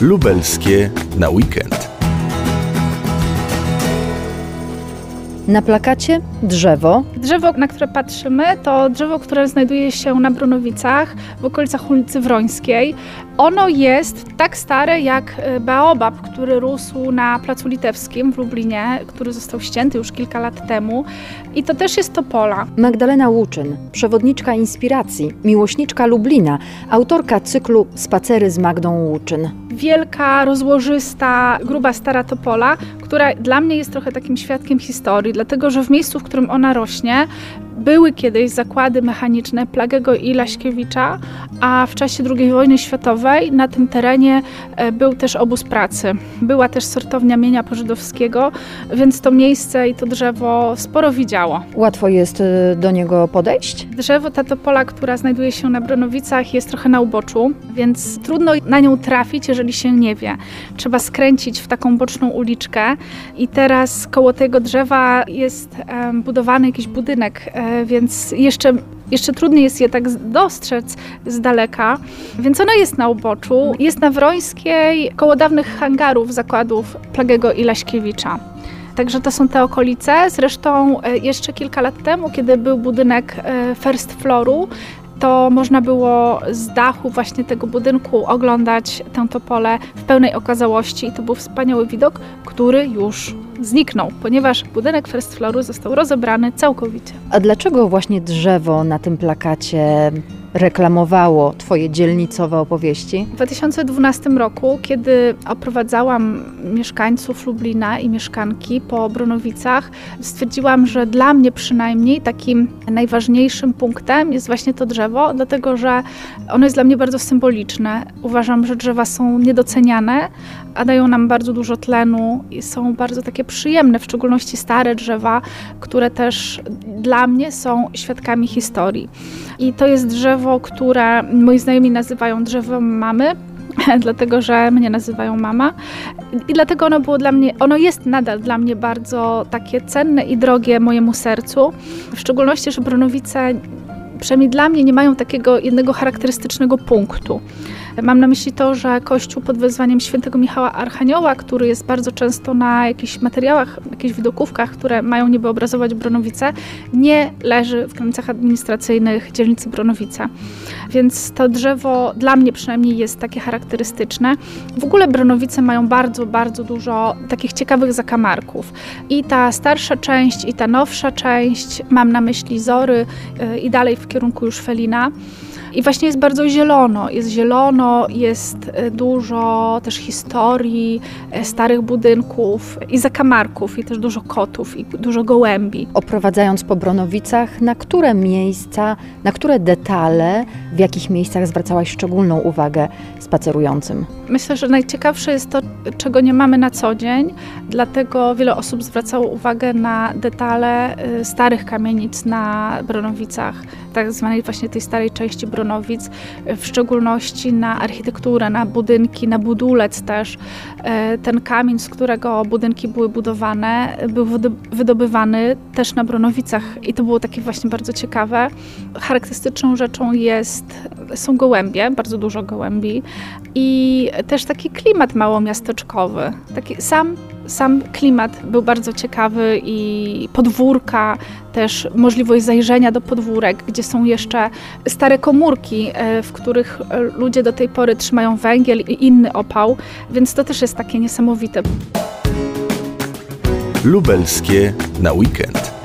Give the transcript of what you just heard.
lubelskie na weekend. Na plakacie drzewo. Drzewo, na które patrzymy, to drzewo, które znajduje się na Brunowicach, w okolicach ulicy Wrońskiej. Ono jest tak stare jak e, baobab, który rósł na Placu Litewskim w Lublinie, który został ścięty już kilka lat temu. I to też jest topola. Magdalena Łuczyn, przewodniczka inspiracji, miłośniczka Lublina, autorka cyklu Spacery z Magdą Łuczyn. Wielka, rozłożysta, gruba, stara topola, która dla mnie jest trochę takim świadkiem historii, dlatego że w miejscu, w którym ona rośnie, były kiedyś zakłady mechaniczne Plagego i Laśkiewicza, a w czasie II wojny światowej na tym terenie e, był też obóz pracy. Była też sortownia mienia pożydowskiego, więc to miejsce i to drzewo sporo widziało. Łatwo jest y, do niego podejść? Drzewo, ta topola, która znajduje się na Bronowicach, jest trochę na uboczu, więc trudno na nią trafić, jeżeli się nie wie. Trzeba skręcić w taką boczną uliczkę i teraz koło tego drzewa jest budowany jakiś budynek, e, więc jeszcze jeszcze trudniej jest je tak dostrzec z daleka, więc ona jest na uboczu, jest na Wrońskiej, koło dawnych hangarów zakładów Plagego i Laśkiewicza. Także to są te okolice. Zresztą e, jeszcze kilka lat temu, kiedy był budynek e, First Floru, to można było z dachu właśnie tego budynku oglądać tę topolę w pełnej okazałości i to był wspaniały widok, który już zniknął, ponieważ budynek First Floru został rozebrany całkowicie. A dlaczego właśnie drzewo na tym plakacie reklamowało Twoje dzielnicowe opowieści? W 2012 roku, kiedy oprowadzałam mieszkańców Lublina i mieszkanki po Brunowicach, stwierdziłam, że dla mnie przynajmniej takim najważniejszym punktem jest właśnie to drzewo, dlatego że ono jest dla mnie bardzo symboliczne. Uważam, że drzewa są niedoceniane, a dają nam bardzo dużo tlenu i są bardzo takie przyjemne, w szczególności stare drzewa, które też dla mnie są świadkami historii. I to jest drzewo, które moi znajomi nazywają drzewem mamy, dlatego że mnie nazywają mama. I dlatego ono było dla mnie, ono jest nadal dla mnie bardzo takie cenne i drogie mojemu sercu. W szczególności, że Bronowice przynajmniej dla mnie nie mają takiego jednego charakterystycznego punktu. Mam na myśli to, że Kościół pod wezwaniem świętego Michała Archanioła, który jest bardzo często na jakichś materiałach, jakichś widokówkach, które mają niby obrazować Bronowice, nie leży w granicach administracyjnych dzielnicy Bronowice. Więc to drzewo dla mnie przynajmniej jest takie charakterystyczne. W ogóle Bronowice mają bardzo, bardzo dużo takich ciekawych zakamarków. I ta starsza część, i ta nowsza część, mam na myśli Zory y, i dalej w kierunku już Felina. I właśnie jest bardzo zielono. Jest zielono, jest e, dużo też historii, e, starych budynków i zakamarków, i też dużo kotów, i dużo gołębi. Oprowadzając po Bronowicach, na które miejsca, na które detale, w jakich miejscach zwracałaś szczególną uwagę spacerującym? Myślę, że najciekawsze jest to, czego nie mamy na co dzień, dlatego wiele osób zwracało uwagę na detale e, starych kamienic na Bronowicach, tak zwanej właśnie tej starej części W szczególności na architekturę, na budynki, na budulec też. E, ten kamień, z którego budynki były budowane, był wydobywany też na Bronowicach i to było takie właśnie bardzo ciekawe. Charakterystyczną rzeczą jest, są gołębie, bardzo dużo gołębi i też taki klimat małomiasteczkowy. Taki sam sam klimat był bardzo ciekawy i podwórka, też możliwość zajrzenia do podwórek, gdzie są jeszcze stare komórki, e, w których ludzie do tej pory trzymają węgiel i inny opał, więc to też jest takie niesamowite. Lubelskie na weekend.